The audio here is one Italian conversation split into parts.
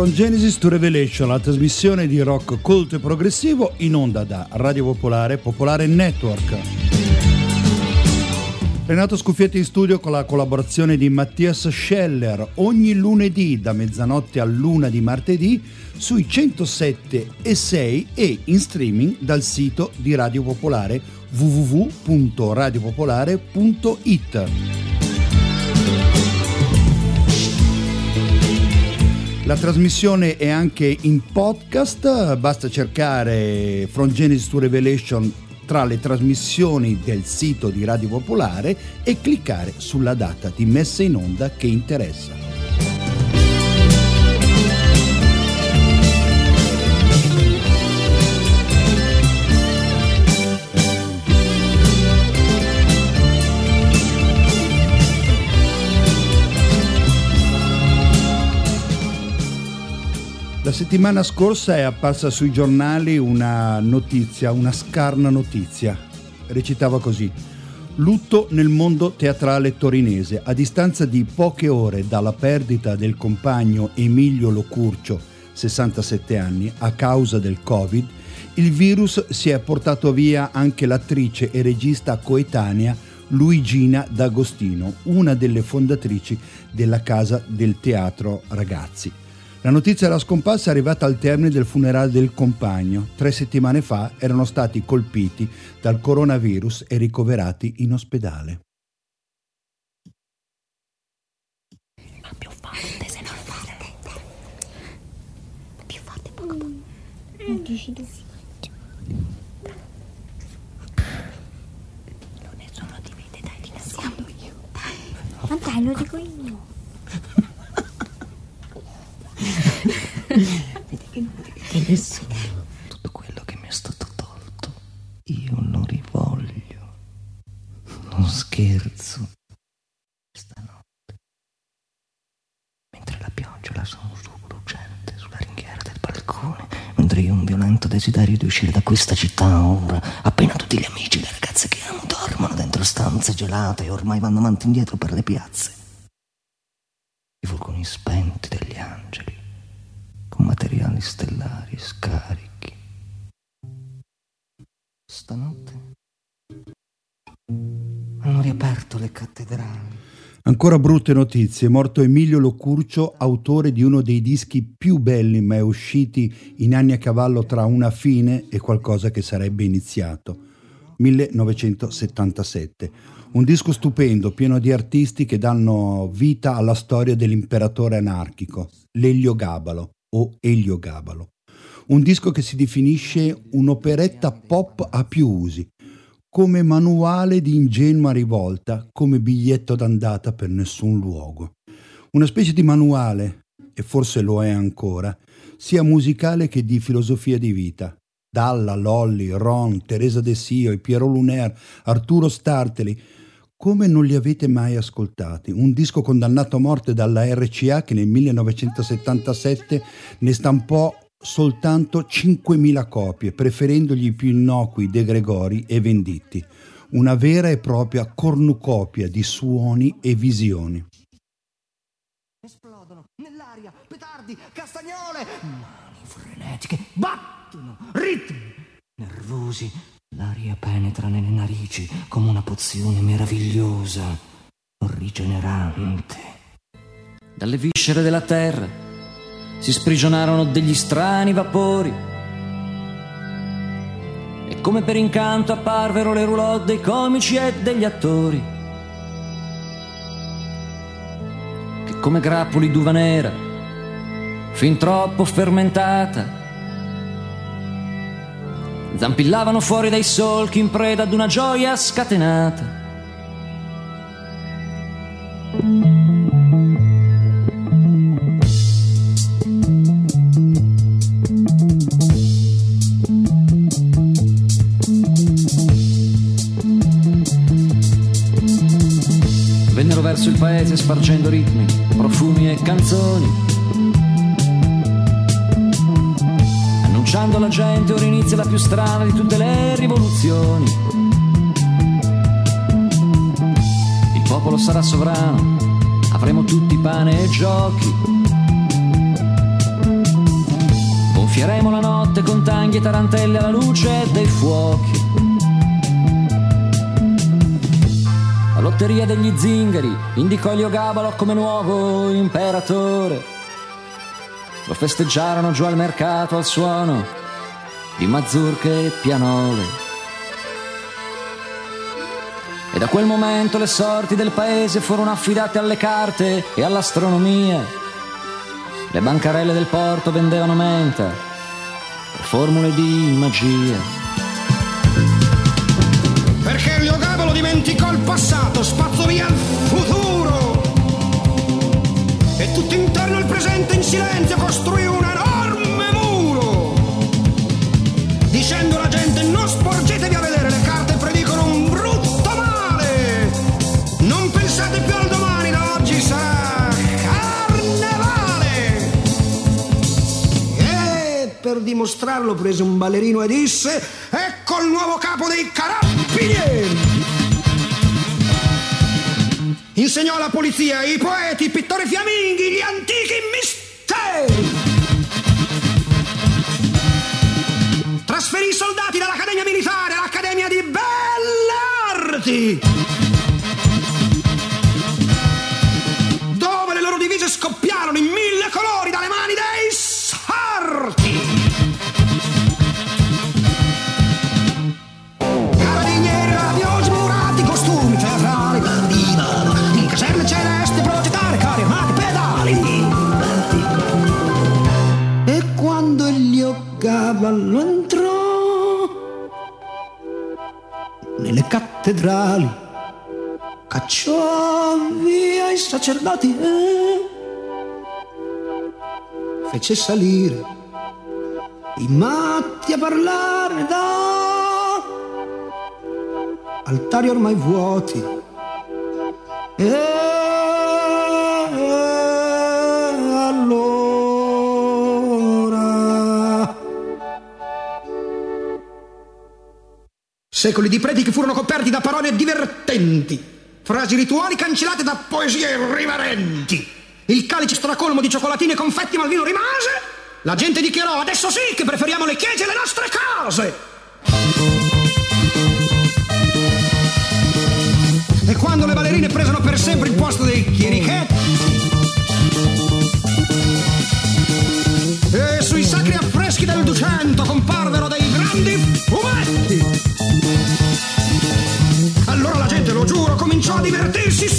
From Genesis to Revelation, la trasmissione di rock colto e progressivo in onda da Radio Popolare Popolare Network. Renato Scuffietti in studio con la collaborazione di Mattias Scheller ogni lunedì da mezzanotte a luna di martedì sui 107 e 6 e in streaming dal sito di Radio Popolare www.radiopopolare.it. La trasmissione è anche in podcast, basta cercare From Genesis to Revelation tra le trasmissioni del sito di Radio Popolare e cliccare sulla data di messa in onda che interessa. La settimana scorsa è apparsa sui giornali una notizia, una scarna notizia. Recitava così. Lutto nel mondo teatrale torinese. A distanza di poche ore dalla perdita del compagno Emilio Locurcio, 67 anni, a causa del Covid, il virus si è portato via anche l'attrice e regista coetanea Luigina D'Agostino, una delle fondatrici della Casa del Teatro Ragazzi. La notizia della scomparsa è arrivata al termine del funerale del compagno. Tre settimane fa erano stati colpiti dal coronavirus e ricoverati in ospedale. Ma più forte, se non forte. Più forte, poco poco. Non dici tu. Non nessuno ti vede, dai, ti siamo io. Ma dai, lo dico io. Che nessuno. Tutto quello che mi è stato tolto, io lo rivoglio. Non scherzo. Stanotte, mentre la pioggia la sono su lucente sulla ringhiera del balcone, mentre io ho un violento desiderio di uscire da questa città ora, appena tutti gli amici e le ragazze che amo dormono dentro stanze gelate e ormai vanno avanti e indietro per le piazze. I vulcani spenti degli angeli con materiali stellari scarichi. Stanotte hanno riaperto le cattedrali. Ancora brutte notizie, è morto Emilio Locurcio, autore di uno dei dischi più belli mai usciti in anni a cavallo tra una fine e qualcosa che sarebbe iniziato. 1977. Un disco stupendo, pieno di artisti che danno vita alla storia dell'imperatore anarchico, l'Elio Gabalo o Elio Gabalo. Un disco che si definisce un'operetta pop a più usi, come manuale di ingenua rivolta, come biglietto d'andata per nessun luogo. Una specie di manuale, e forse lo è ancora, sia musicale che di filosofia di vita. Dalla, Lolli, Ron, Teresa De Sio, Piero Luner, Arturo Starteli, come non li avete mai ascoltati? Un disco condannato a morte dalla RCA che nel 1977 ne stampò soltanto 5.000 copie, preferendogli i più innocui De Gregori e Venditti. Una vera e propria cornucopia di suoni e visioni. Esplodono nell'aria petardi, castagnole, mani frenetiche, battono, ritmi nervosi. L'aria penetra nelle narici come una pozione meravigliosa, rigenerante. Dalle viscere della terra si sprigionarono degli strani vapori e come per incanto apparvero le roulotte dei comici e degli attori che come grappoli d'uva nera fin troppo fermentata zampillavano fuori dai solchi in preda ad una gioia scatenata vennero verso il paese spargendo ritmi, profumi e canzoni. Alla gente ora inizia la più strana di tutte le rivoluzioni. Il popolo sarà sovrano, avremo tutti pane e giochi. gonfieremo la notte con tanghi e tarantelle alla luce dei fuochi. La lotteria degli zingari indicò Eliogabalo come nuovo imperatore. Lo festeggiarono giù al mercato al suono di mazurche e pianole. E da quel momento le sorti del paese furono affidate alle carte e all'astronomia. Le bancarelle del porto vendevano menta e formule di magia. Perché il Liogabolo dimenticò il passato, spazzò via il futuro. E tutto intorno al presente in silenzio costruì un enorme Dicendo alla gente non sporgetevi a vedere le carte predicono un brutto male. Non pensate più al domani, da oggi sarà carnevale. E per dimostrarlo prese un ballerino e disse ecco il nuovo capo dei carabinieri. Insegnò alla polizia, i poeti, i pittori fiamminghi, gli antichi misteri. Trasferì i soldati dall'Accademia Militare all'Accademia di Belle Arti. Nelle cattedrali cacciò via i sacerdoti e fece salire i matti a parlare da altari ormai vuoti. E Secoli di prediche furono coperti da parole divertenti, frasi rituali cancellate da poesie irriverenti. Il calice stracolmo di cioccolatini e confetti ma il vino rimase. La gente dichiarò adesso sì che preferiamo le chiese alle nostre case. E quando le ballerine presero per sempre il posto dei chierichetti divertir-se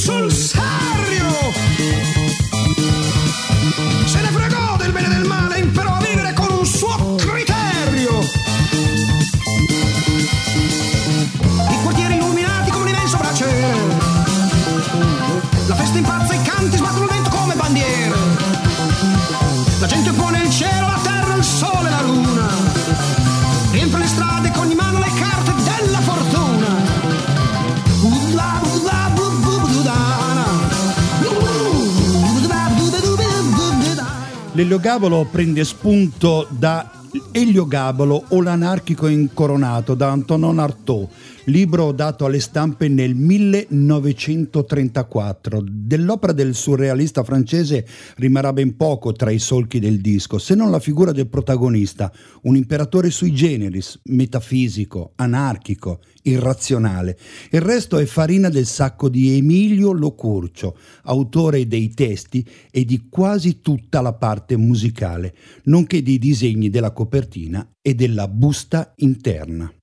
L'Eliogabalo prende spunto da Eliogabalo o l'anarchico incoronato da Antonin Artaud, libro dato alle stampe nel 1934. Dell'opera del surrealista francese rimarrà ben poco tra i solchi del disco, se non la figura del protagonista, un imperatore sui generis, metafisico, anarchico, irrazionale. Il resto è farina del sacco di Emilio Locurcio, autore dei testi e di quasi tutta la parte musicale, nonché dei disegni della copertina e della busta interna.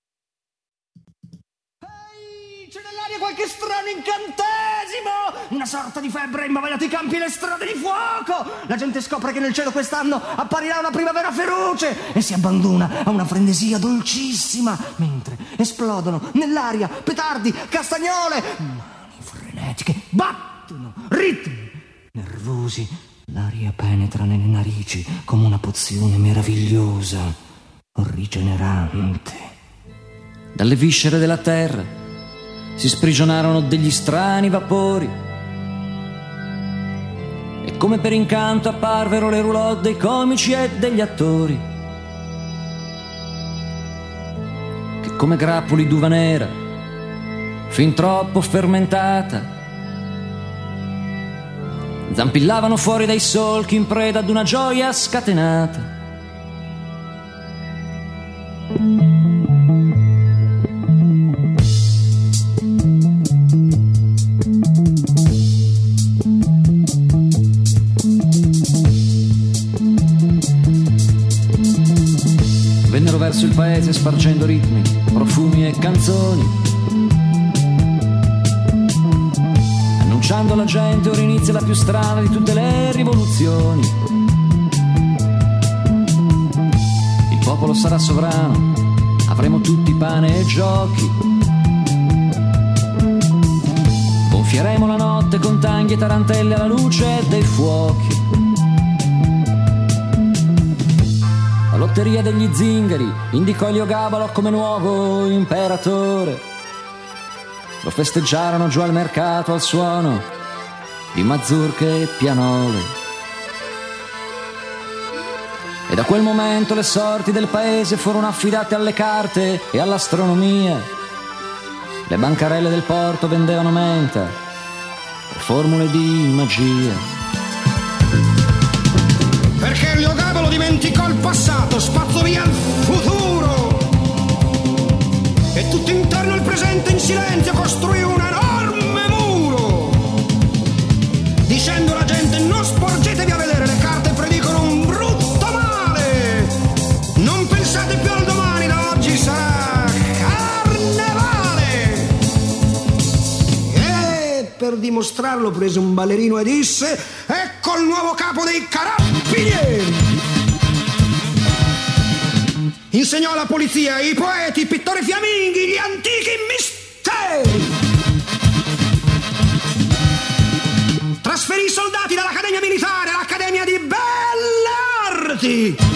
Qualche strano incantesimo! Una sorta di febbre ha imbavagliato i campi e le strade di fuoco! La gente scopre che nel cielo quest'anno apparirà una primavera feroce e si abbandona a una frenesia dolcissima, mentre esplodono nell'aria petardi, castagnole, mani frenetiche, battono, ritmi nervosi. L'aria penetra nelle narici come una pozione meravigliosa, rigenerante. Dalle viscere della terra si sprigionarono degli strani vapori. E come per incanto apparvero le roulotte dei comici e degli attori. Che come grappoli d'uva nera fin troppo fermentata zampillavano fuori dai solchi in preda ad una gioia scatenata paese spargendo ritmi, profumi e canzoni. Annunciando alla gente ora inizia la più strana di tutte le rivoluzioni. Il popolo sarà sovrano, avremo tutti pane e giochi. Gonfieremo la notte con tanghi e tarantelle alla luce dei fuochi. Lotteria degli zingari indicò Elio come nuovo imperatore. Lo festeggiarono giù al mercato al suono di mazurche e pianole. E da quel momento le sorti del paese furono affidate alle carte e all'astronomia. Le bancarelle del porto vendevano menta e formule di magia. Perché Elio Gabalo dimenticò il passato, spazzò via il futuro. E tutto intorno al presente in silenzio costruì un enorme muro. Dicendo alla gente non sporgetevi a vedere, le carte predicono un brutto male. Non pensate più al domani, da oggi sarà carnevale. E per dimostrarlo prese un ballerino e disse, il nuovo capo dei carabinieri. Insegnò alla polizia, i poeti, i pittori fiamminghi, gli antichi misteri. Trasferì i soldati dall'Accademia Militare all'Accademia di Belle Arti.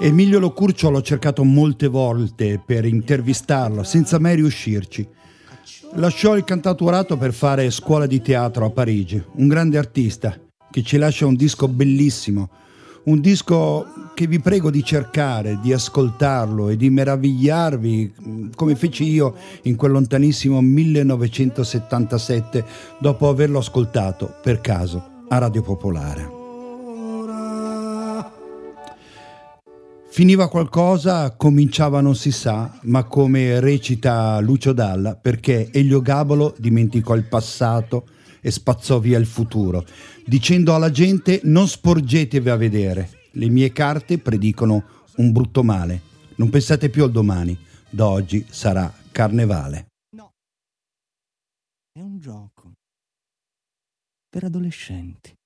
Emilio Locurcio l'ho cercato molte volte per intervistarlo, senza mai riuscirci. Lasciò il cantautorato per fare scuola di teatro a Parigi, un grande artista che ci lascia un disco bellissimo, un disco che vi prego di cercare, di ascoltarlo e di meravigliarvi mm, come feci io in quel lontanissimo 1977 dopo averlo ascoltato per caso a Radio Popolare. Finiva qualcosa, cominciava non si sa, ma come recita Lucio Dalla, perché Elio Gabolo dimenticò il passato e spazzò via il futuro, dicendo alla gente non sporgetevi a vedere, le mie carte predicono un brutto male, non pensate più al domani, da oggi sarà carnevale. È un gioco per adolescenti.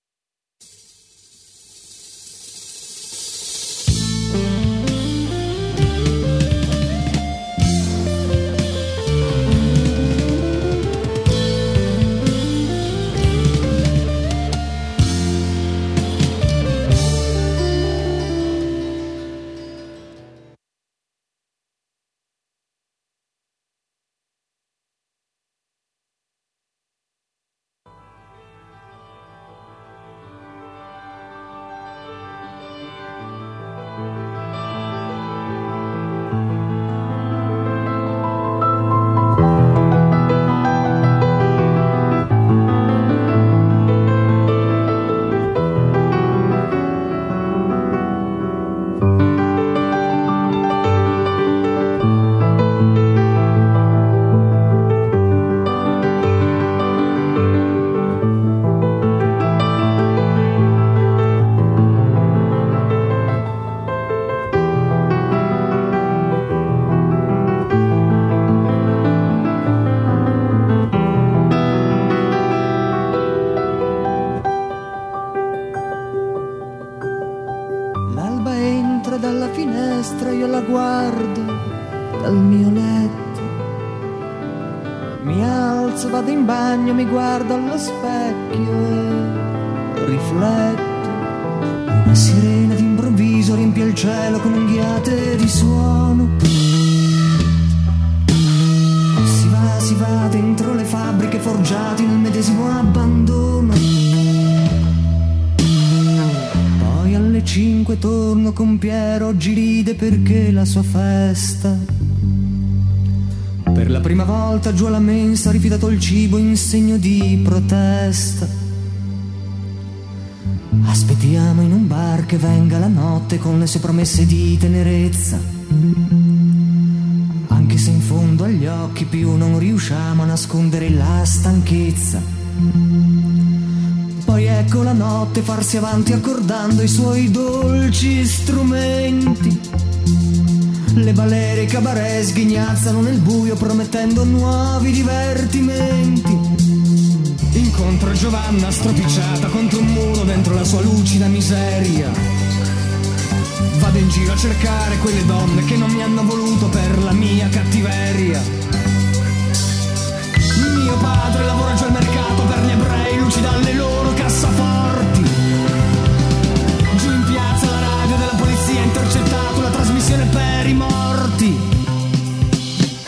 La prima volta giù alla mensa ha rifiutato il cibo in segno di protesta. Aspettiamo in un bar che venga la notte con le sue promesse di tenerezza. Anche se in fondo agli occhi più non riusciamo a nascondere la stanchezza. Poi ecco la notte farsi avanti accordando i suoi dolci strumenti. Le balere e i cabaret sghignazzano nel buio promettendo nuovi divertimenti. Incontro Giovanna stropicciata contro un muro dentro la sua lucida miseria. Vado in giro a cercare quelle donne che non mi hanno voluto per la mia cattiveria. Mio padre lavora giù al mercato per gli ebrei, lucida le loro cassaforti. Per i morti.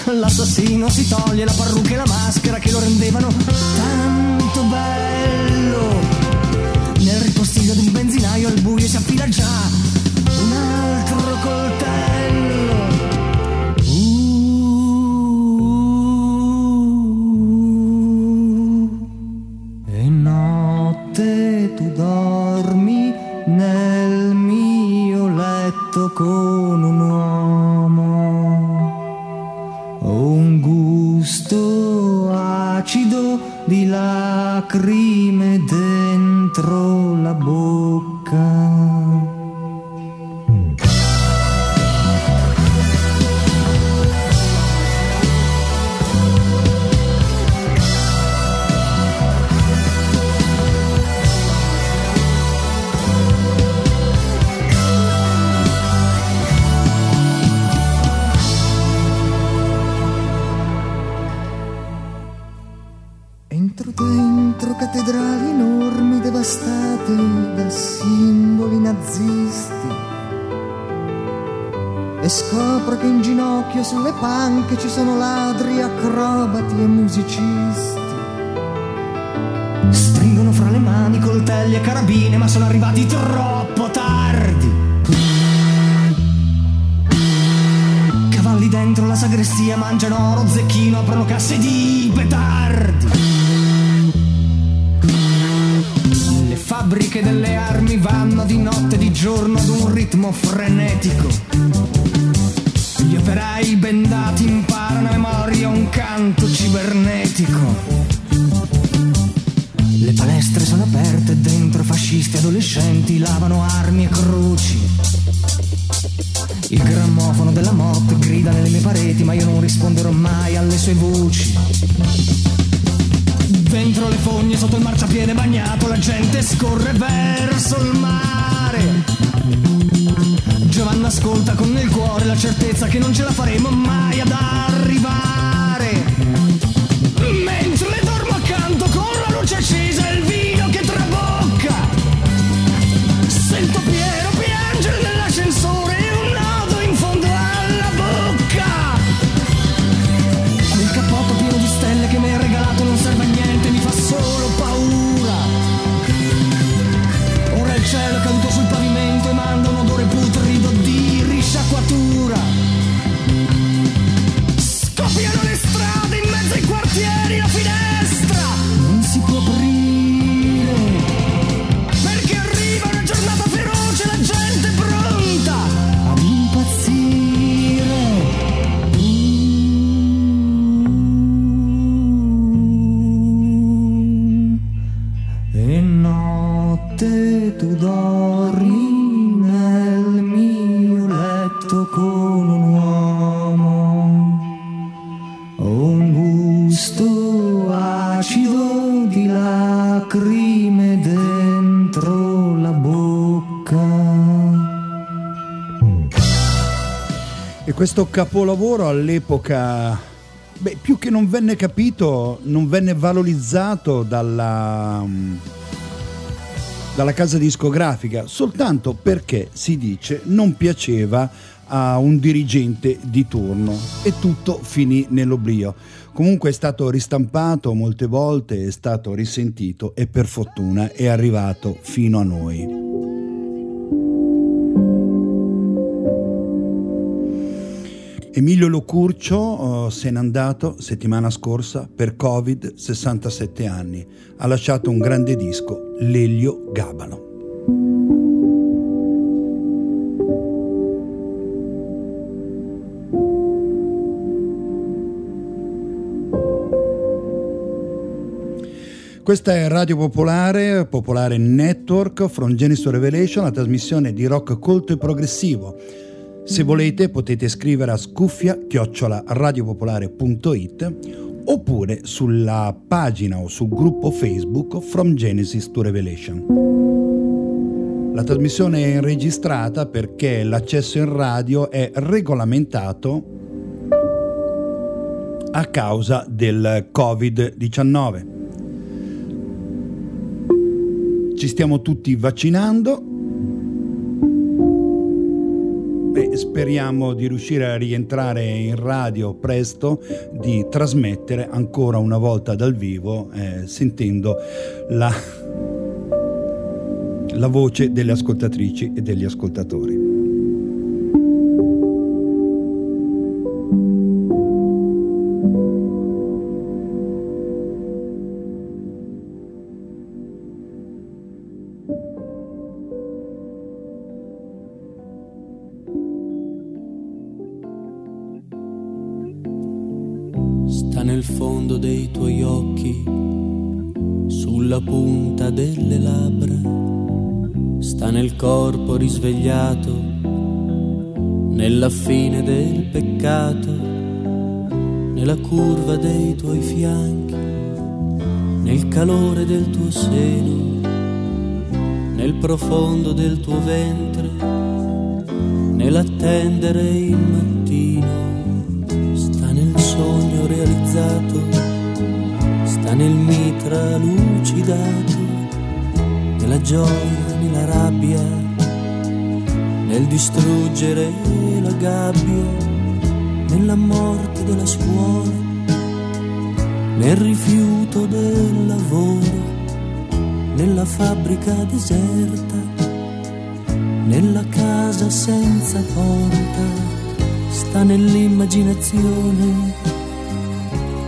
L'assassino si toglie la parrucca e la maschera che lo rendevano tanto bello. Nel ripostiglio di un benzinaio al buio si affila già un altro coltello. Sulle panche ci sono ladri, acrobati e musicisti. Stringono fra le mani coltelli e carabine, ma sono arrivati troppo tardi. Cavalli dentro la sagrestia mangiano oro, zecchino, aprono casse di petardi. Le fabbriche delle armi vanno di notte e di giorno ad un ritmo frenetico. Gli operai bendati imparano a memoria un canto cibernetico. Le palestre sono aperte dentro fascisti adolescenti lavano armi e croci. Il grammofono della morte grida nelle mie pareti, ma io non risponderò mai alle sue voci. Dentro le fogne, sotto il marciapiede bagnato, la gente scorre verso il mare. Giovanna ascolta con nel cuore la certezza che non ce la faremo mai ad arrivare. Mentre dormo accanto con la luce accesa e il vino questo capolavoro all'epoca, beh, più che non venne capito, non venne valorizzato dalla, mm, dalla casa discografica, soltanto perché si dice non piaceva a un dirigente di turno e tutto finì nell'oblio. Comunque è stato ristampato molte volte, è stato risentito e per fortuna è arrivato fino a noi. Emilio Locurcio oh, se n'è andato settimana scorsa per Covid, 67 anni. Ha lasciato un grande disco, Lelio Gabalo. Questa è Radio Popolare, Popolare Network, From Genesis Revelation, la trasmissione di rock colto e progressivo. Se volete potete scrivere a scuffia radiopopolare.it oppure sulla pagina o sul gruppo Facebook From Genesis to Revelation. La trasmissione è registrata perché l'accesso in radio è regolamentato a causa del Covid-19 ci stiamo tutti vaccinando speriamo di riuscire a rientrare in radio presto, di trasmettere ancora una volta dal vivo, eh, sentendo la, la voce delle ascoltatrici e degli ascoltatori. Tuo seno, nel profondo del tuo ventre, nell'attendere il mattino, sta nel sogno realizzato, sta nel mitra lucidato, nella gioia, nella rabbia nel distruggere la gabbia, nella morte della scuola, nel rifiuto del lavoro, nella fabbrica deserta, nella casa senza porta, sta nell'immaginazione,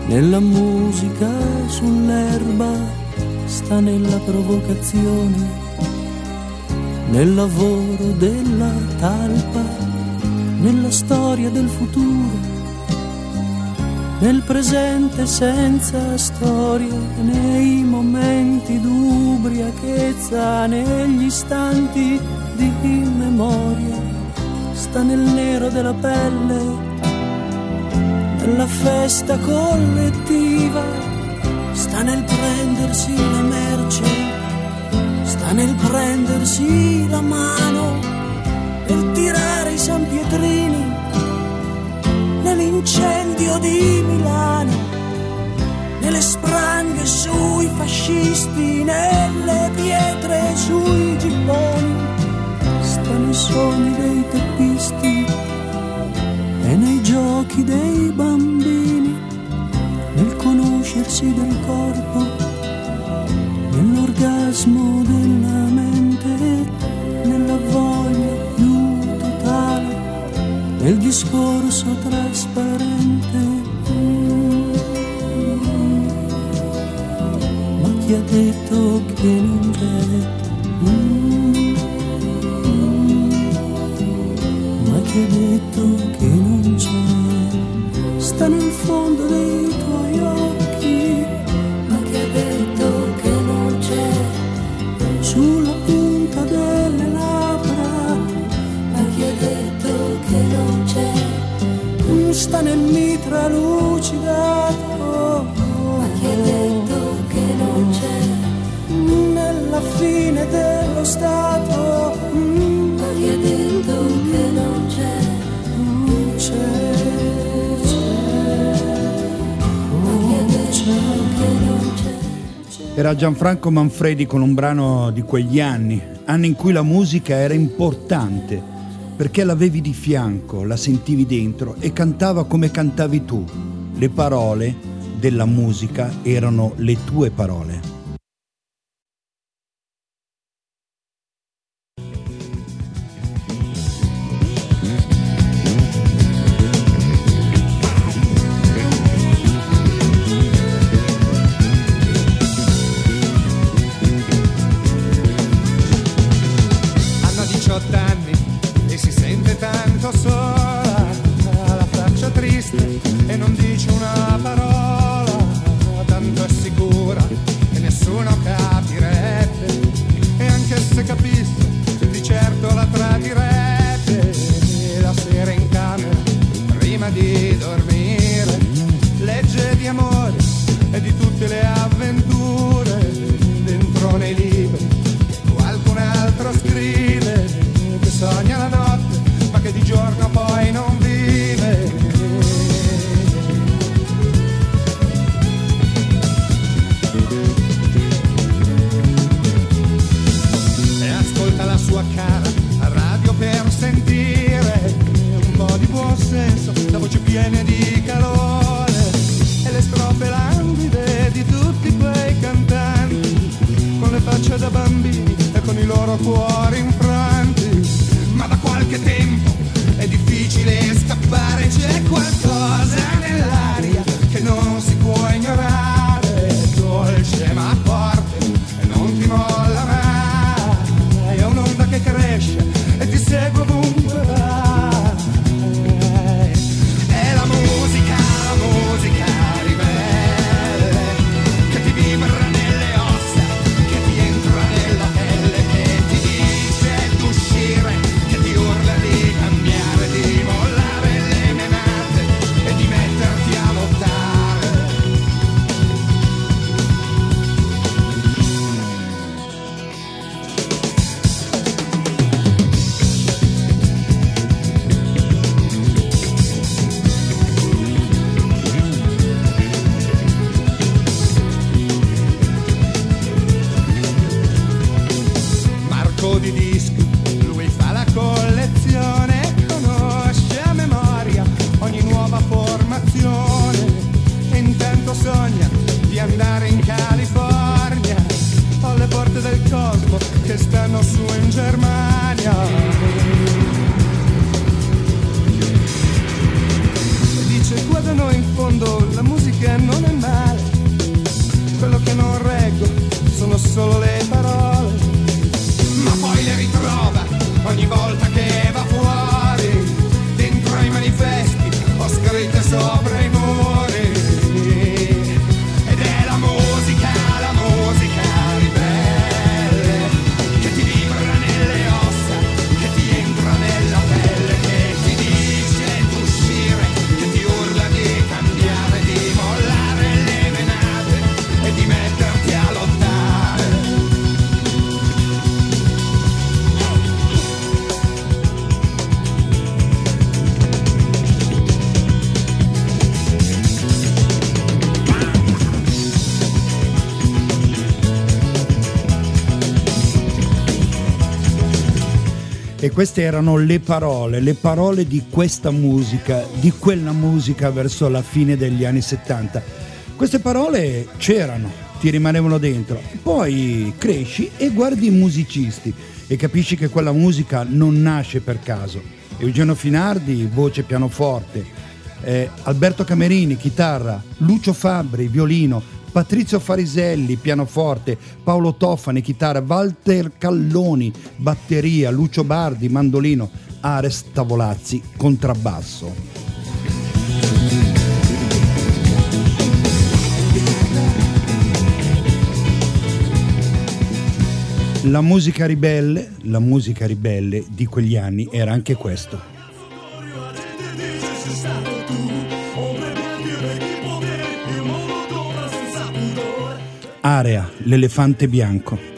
nella musica sull'erba, sta nella provocazione nel lavoro della talpa, nella storia del futuro, nel presente senza storia, nei momenti d'ubriachezza, negli istanti di memoria, sta nel nero della pelle, nella festa collettiva, sta nel prendersi la merce sta nel prendersi la mano, nel tirare i San Pietrini, nell'incendio di Milano, nelle spranghe sui fascisti, nelle pietre sui gipponi, sta nei sogni dei teppisti e nei giochi dei bambini, nel conoscersi del corpo nell'orgasmo della mente, nel discorso trasparente. Ma chi ha detto che non c'è? Ma chi ha detto che non c'è? Sta nel fondo dei tuoi occhi, Sta nel mitra lucidato. Ma chi ha detto che non c'è? Nella fine dello stato. Ma chi ha detto che non c'è? Non c'è? Era Gianfranco Manfredi con un brano di quegli anni, anni in cui la musica era importante, perché l'avevi di fianco, la sentivi dentro e cantava come cantavi tu. Le parole della musica erano le tue parole. Queste erano le parole, le parole di questa musica, di quella musica verso la fine degli anni 70. Queste parole c'erano, ti rimanevano dentro. Poi cresci e guardi i musicisti e capisci che quella musica non nasce per caso. Eugenio Finardi, voce pianoforte, eh, Alberto Camerini, chitarra, Lucio Fabbri, violino, Patrizio Fariselli, pianoforte, Paolo Toffani, chitarra, Walter Calloni, batteria, Lucio Bardi, mandolino, Ares Tavolazzi, contrabbasso. La musica ribelle, la musica ribelle di quegli anni era anche questo. Area, l'elefante bianco.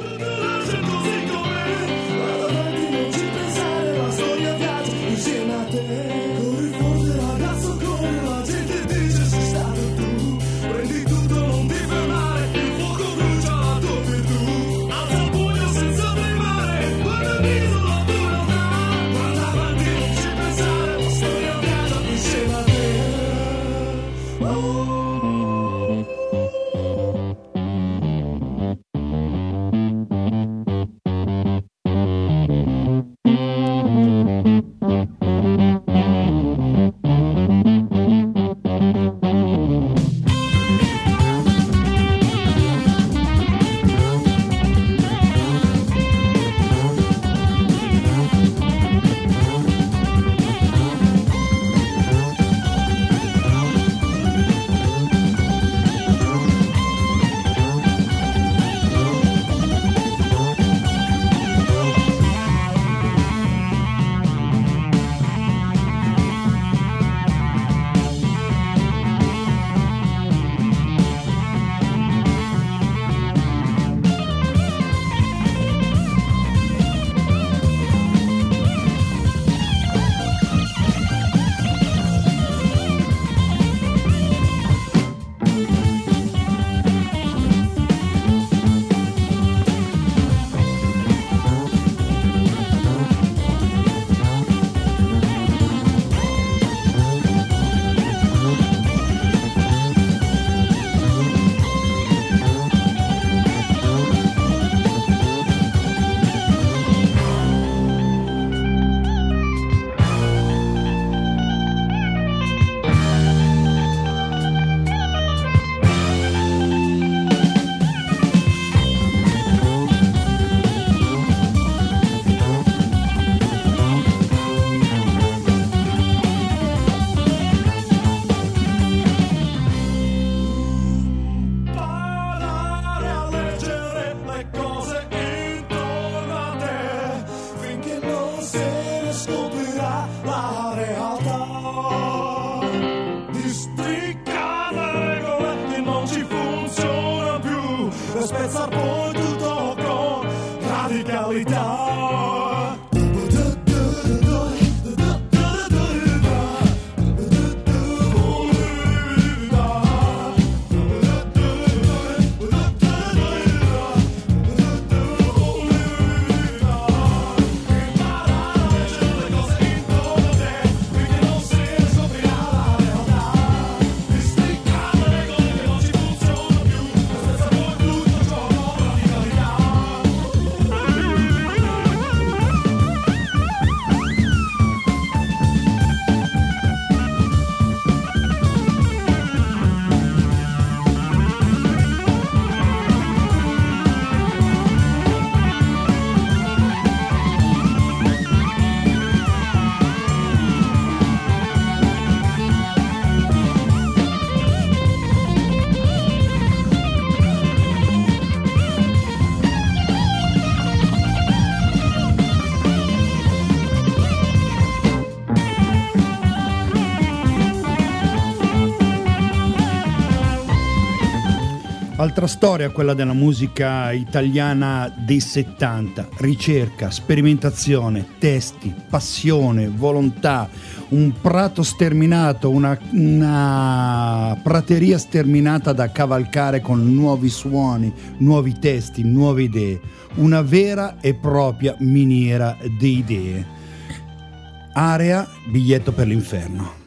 Radicalità. Altra storia, quella della musica italiana dei 70. Ricerca, sperimentazione, testi, passione, volontà, un prato sterminato, una, una prateria sterminata da cavalcare con nuovi suoni, nuovi testi, nuove idee. Una vera e propria miniera di idee. Area, biglietto per l'inferno.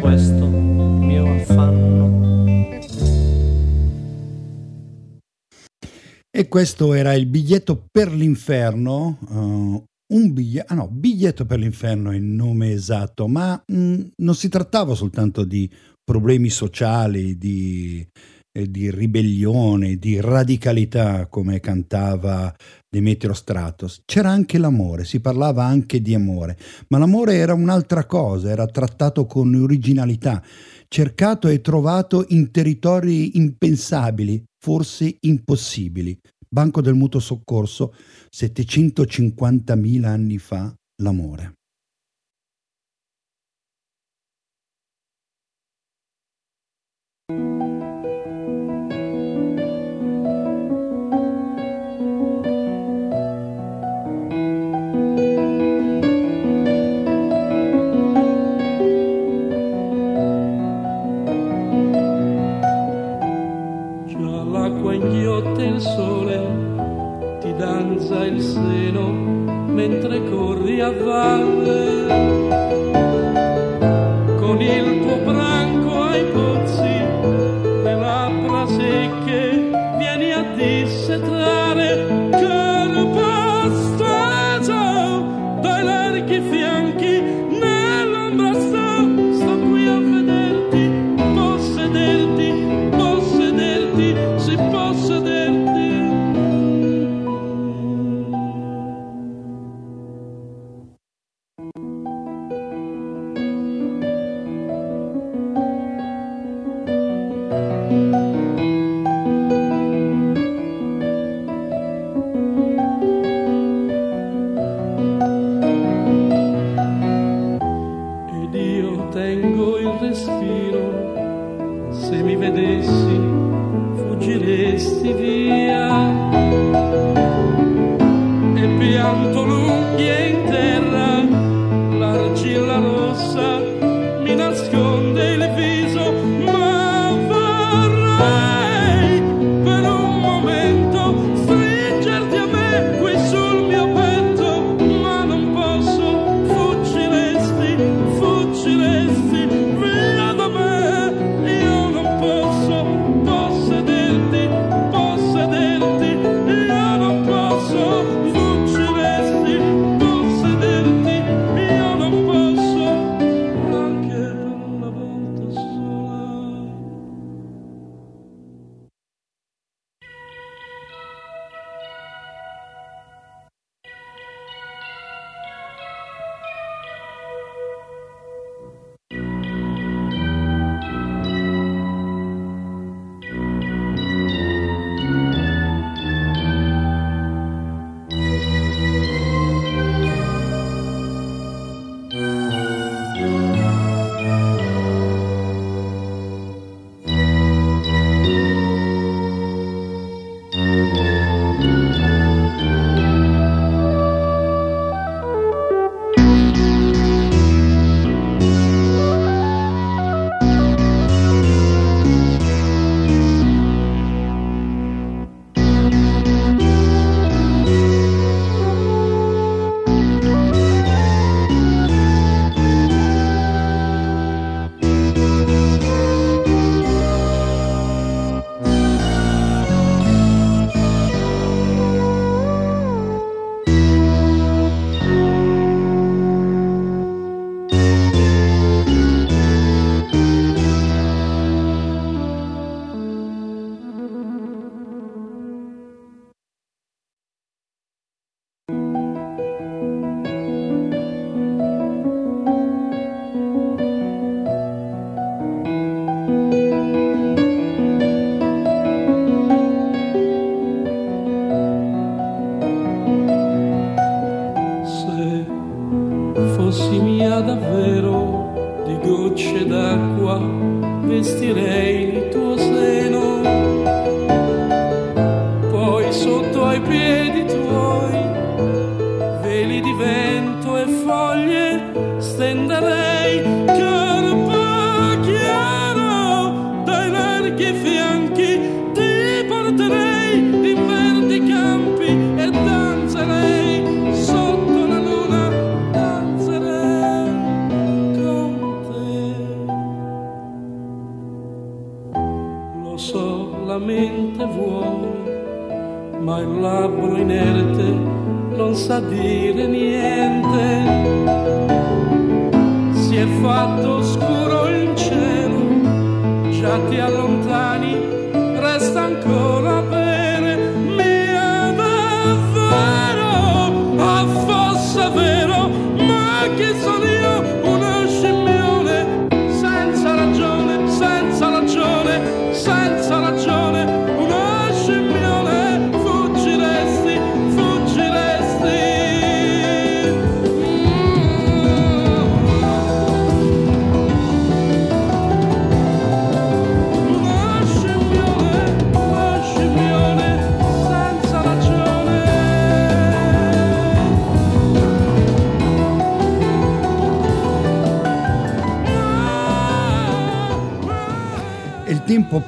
questo mio affanno. E questo era il biglietto per l'inferno, uh, un biglietto, ah no, biglietto per l'inferno è il nome esatto, ma mh, non si trattava soltanto di problemi sociali, di, eh, di ribellione, di radicalità, come cantava Demetrio Stratos. C'era anche l'amore, si parlava anche di amore, ma l'amore era un'altra cosa, era trattato con originalità, cercato e trovato in territori impensabili, forse impossibili. Banco del Mutuo Soccorso, 750.000 anni fa, l'amore. Il seno mentre corri a valle.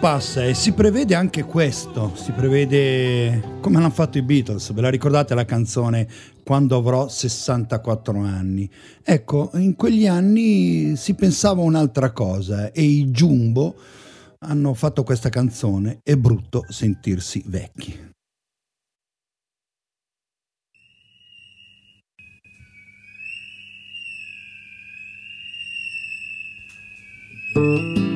Passa e si prevede anche questo, si prevede come hanno fatto i Beatles, ve la ricordate la canzone Quando avrò 64 anni? Ecco, in quegli anni si pensava un'altra cosa e i Jumbo hanno fatto questa canzone, è brutto sentirsi vecchi. È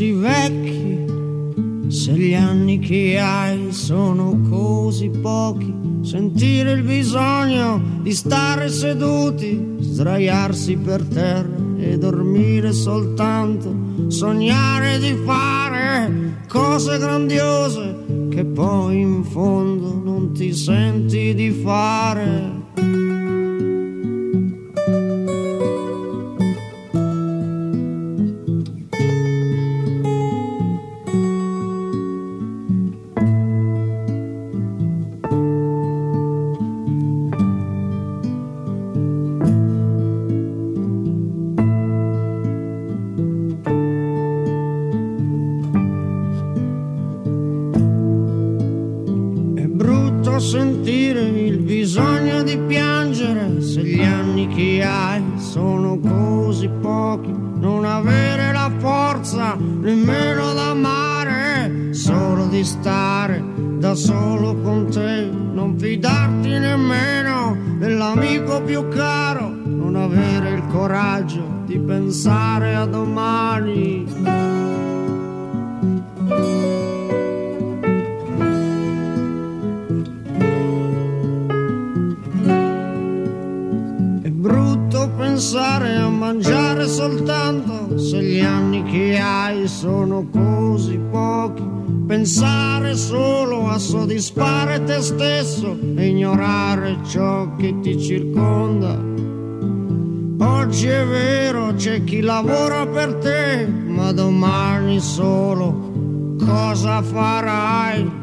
sentirsi vecchi se gli anni che hai sono così pochi. Sentire il bisogno di stare seduti, sdraiarsi per terra e dormire soltanto. Sognare di fare cose grandiose che poi in fondo non ti senti di fare. Anni che hai sono così pochi. Pensare solo a soddisfare te stesso e ignorare ciò che ti circonda. Oggi è vero, c'è chi lavora per te, ma domani solo cosa farai?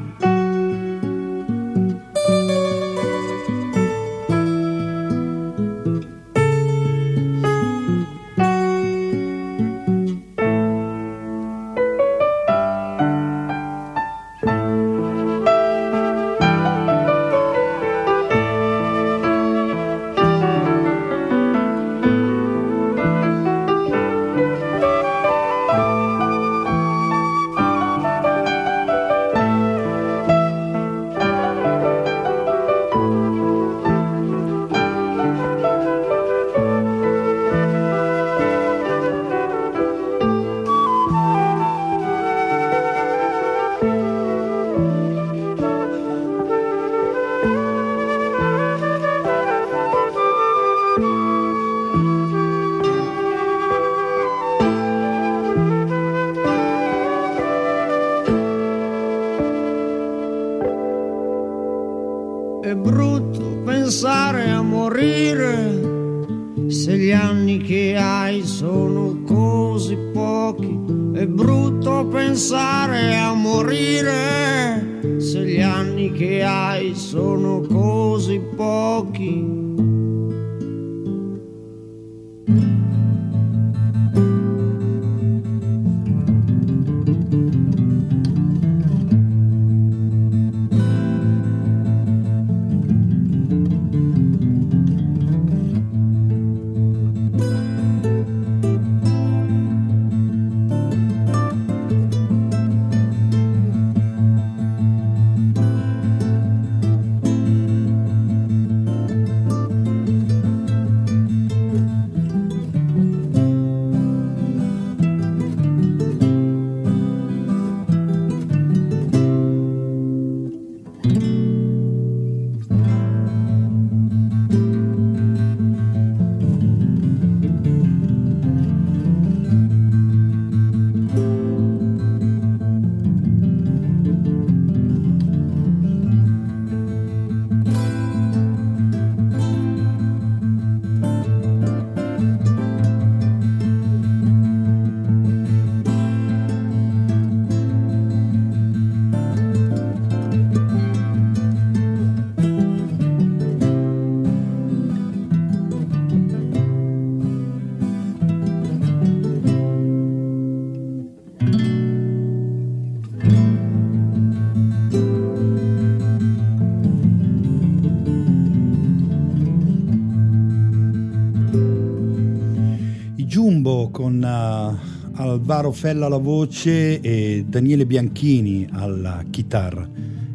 Con uh, Alvaro Fella alla voce e Daniele Bianchini alla chitarra.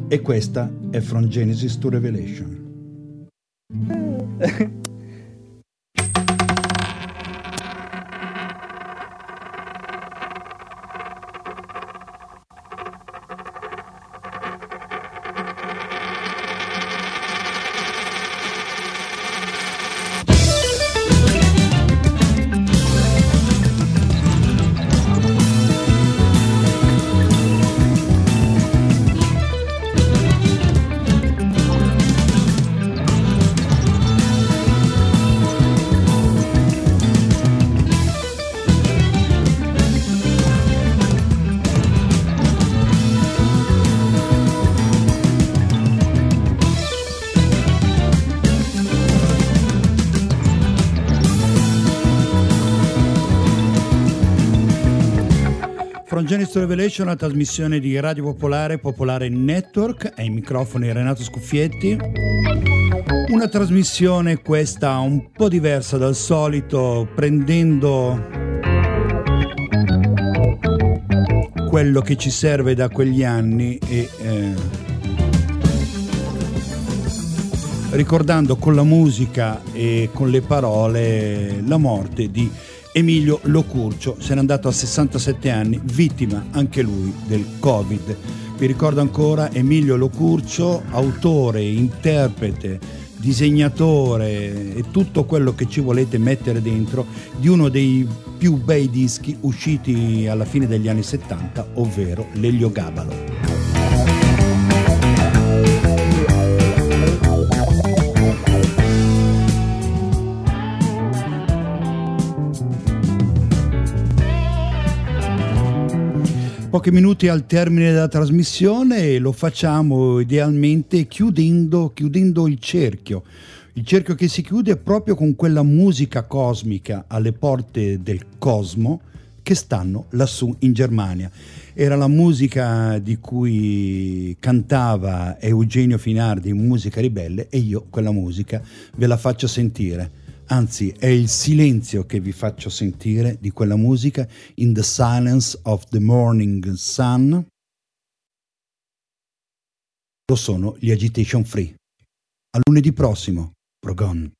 E questa è From Genesis to Revelation. Genesis Revelation, una trasmissione di Radio Popolare, Popolare Network, ai microfoni Renato Scuffietti. Una trasmissione questa un po' diversa dal solito, prendendo quello che ci serve da quegli anni e eh, ricordando con la musica e con le parole la morte di Emilio Locurcio, se n'è andato a 67 anni, vittima anche lui del Covid. Vi ricordo ancora Emilio Locurcio, autore, interprete, disegnatore e tutto quello che ci volete mettere dentro di uno dei più bei dischi usciti alla fine degli anni 70, ovvero l'Elio pochi minuti al termine della trasmissione e lo facciamo idealmente chiudendo, chiudendo il cerchio. Il cerchio che si chiude proprio con quella musica cosmica alle porte del cosmo che stanno lassù in Germania. Era la musica di cui cantava Eugenio Finardi, Musica Ribelle, e io quella musica ve la faccio sentire anzi è il silenzio che vi faccio sentire di quella musica in the silence of the morning sun. Lo sono gli agitation free. A lunedì prossimo, Progon.